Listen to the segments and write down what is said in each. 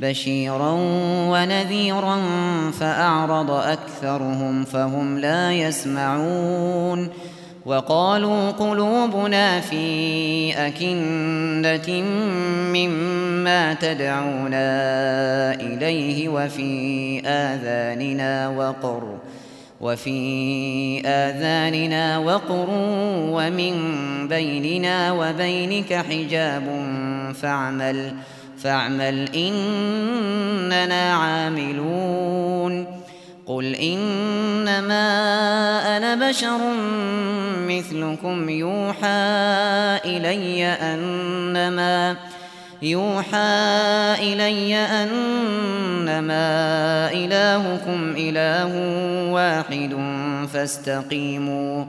بشيرا ونذيرا فأعرض أكثرهم فهم لا يسمعون وقالوا قلوبنا في أكنة مما تدعونا إليه وفي آذاننا وقر وفي آذاننا وقر ومن بيننا وبينك حجاب فاعمل فاعمل إننا عاملون. قل إنما أنا بشر مثلكم يوحى إلي أنما يوحى إلي أنما إلهكم إله واحد فاستقيموا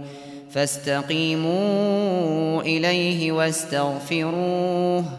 فاستقيموا إليه واستغفروه.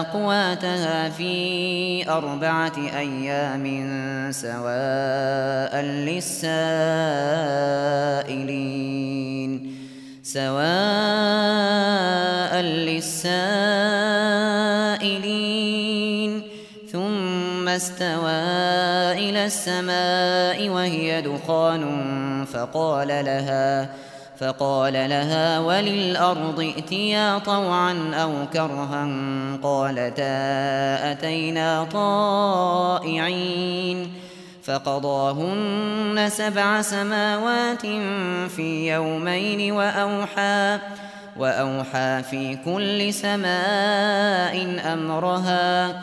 أقواتها في أربعة أيام سواء للسائلين. سواء للسائلين. ثم استوى إلى السماء وهي دخان فقال لها فقال لها وللأرض ائتيا طوعا أو كرها قالتا أتينا طائعين فقضاهن سبع سماوات في يومين وأوحى وأوحى في كل سماء أمرها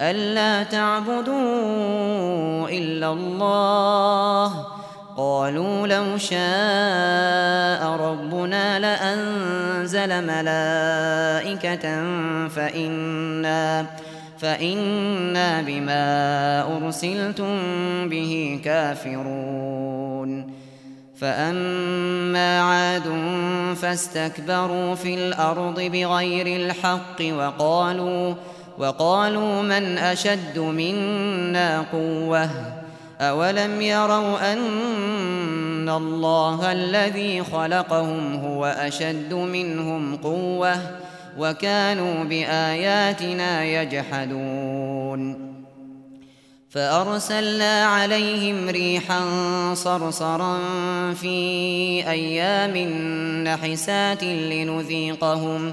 ألا تعبدوا إلا الله قالوا لو شاء ربنا لأنزل ملائكة فإنا فإنا بما أرسلتم به كافرون فأما عاد فاستكبروا في الأرض بغير الحق وقالوا وقالوا من أشد منا قوةً؟ أولم يروا أن الله الذي خلقهم هو أشد منهم قوة وكانوا بآياتنا يجحدون؟ فأرسلنا عليهم ريحا صرصرا في أيام نحسات لنذيقهم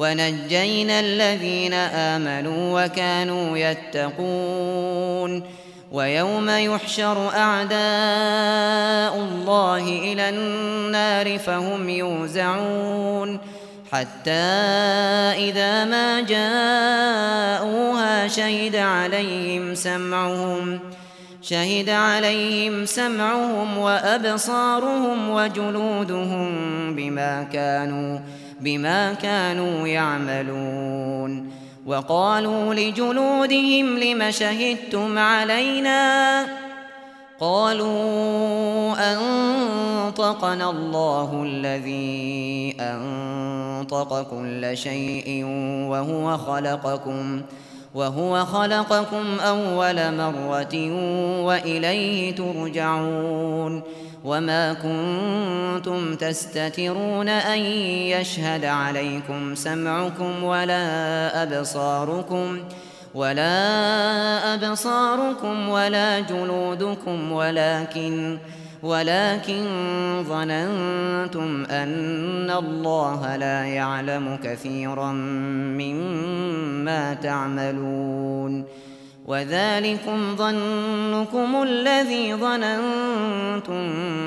ونجينا الذين آمنوا وكانوا يتقون ويوم يحشر أعداء الله إلى النار فهم يوزعون حتى إذا ما جاءوها شهد عليهم سمعهم شهد عليهم سمعهم وأبصارهم وجلودهم بما كانوا بما كانوا يعملون وقالوا لجلودهم لم شهدتم علينا قالوا أنطقنا الله الذي أنطق كل شيء وهو خلقكم وهو خلقكم أول مرة وإليه ترجعون وما كنتم تستترون أن يشهد عليكم سمعكم ولا أبصاركم ولا أبصاركم ولا جلودكم ولكن ولكن ظننتم أن الله لا يعلم كثيرا مما تعملون وذلكم ظنكم الذي ظننتم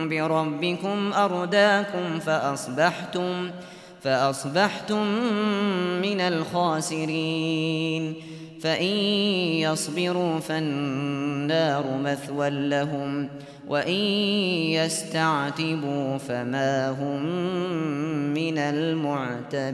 بربكم أرداكم فأصبحتم فأصبحتم من الخاسرين. فإن يصبروا فالنار مثوى لهم وإن يستعتبوا فما هم من المعتبين.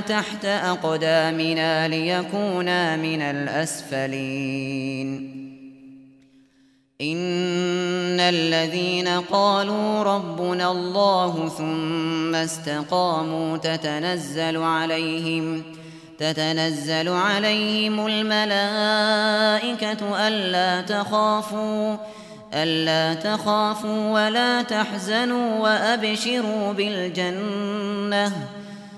تحت أقدامنا ليكونا من الأسفلين. إن الذين قالوا ربنا الله ثم استقاموا تتنزل عليهم تتنزل عليهم الملائكة ألا تخافوا ألا تخافوا ولا تحزنوا وأبشروا بالجنة.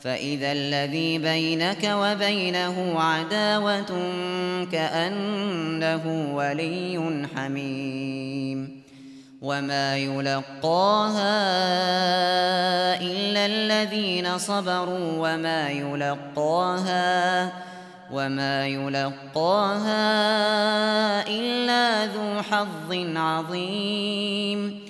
فإذا الذي بينك وبينه عداوة كأنه ولي حميم وما يلقاها إلا الذين صبروا وما يلقاها وما يلقاها إلا ذو حظ عظيم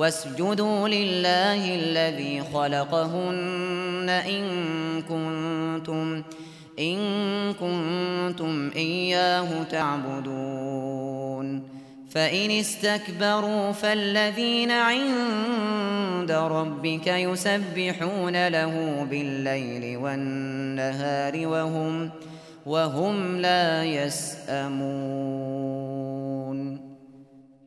واسجدوا لله الذي خلقهن إن كنتم إن كنتم إياه تعبدون. فإن استكبروا فالذين عند ربك يسبحون له بالليل والنهار وهم وهم لا يسأمون.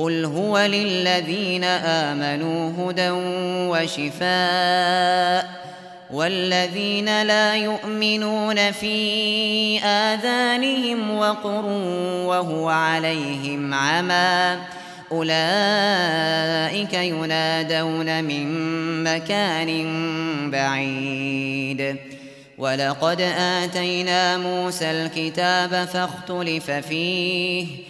قل هو للذين آمنوا هدى وشفاء والذين لا يؤمنون في آذانهم وقر وهو عليهم عمى أولئك ينادون من مكان بعيد ولقد آتينا موسى الكتاب فاختلف فيه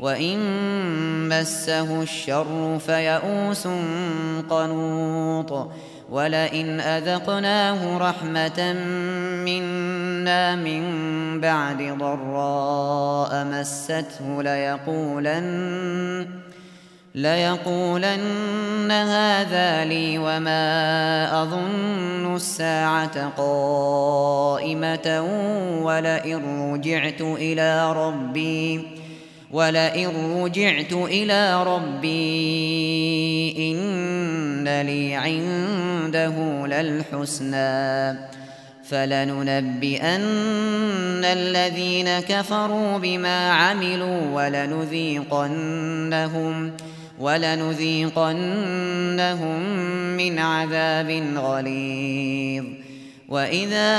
وإن مسه الشر فيئوس قنوط ولئن أذقناه رحمة منا من بعد ضراء مسته ليقولن ليقولن هذا لي وما أظن الساعة قائمة ولئن رجعت إلى ربي ولئن رجعت إلى ربي إن لي عنده للحسنى فلننبئن الذين كفروا بما عملوا ولنذيقنهم ولنذيقنهم من عذاب غليظ وإذا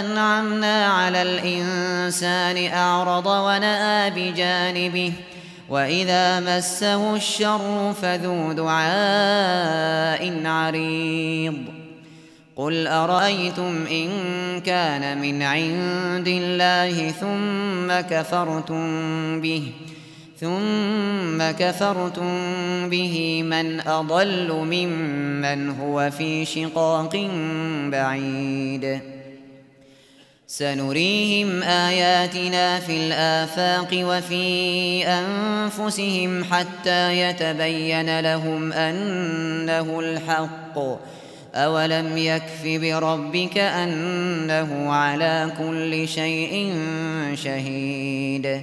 أنعمنا على الإنسان أعرض ونأى بجانبه وإذا مسه الشر فذو دعاء عريض قل أرأيتم إن كان من عند الله ثم كفرتم به ۖ ثم كفرتم به من أضل ممن هو في شقاق بعيد. سنريهم آياتنا في الآفاق وفي أنفسهم حتى يتبين لهم أنه الحق. أولم يكف بربك أنه على كل شيء شهيد.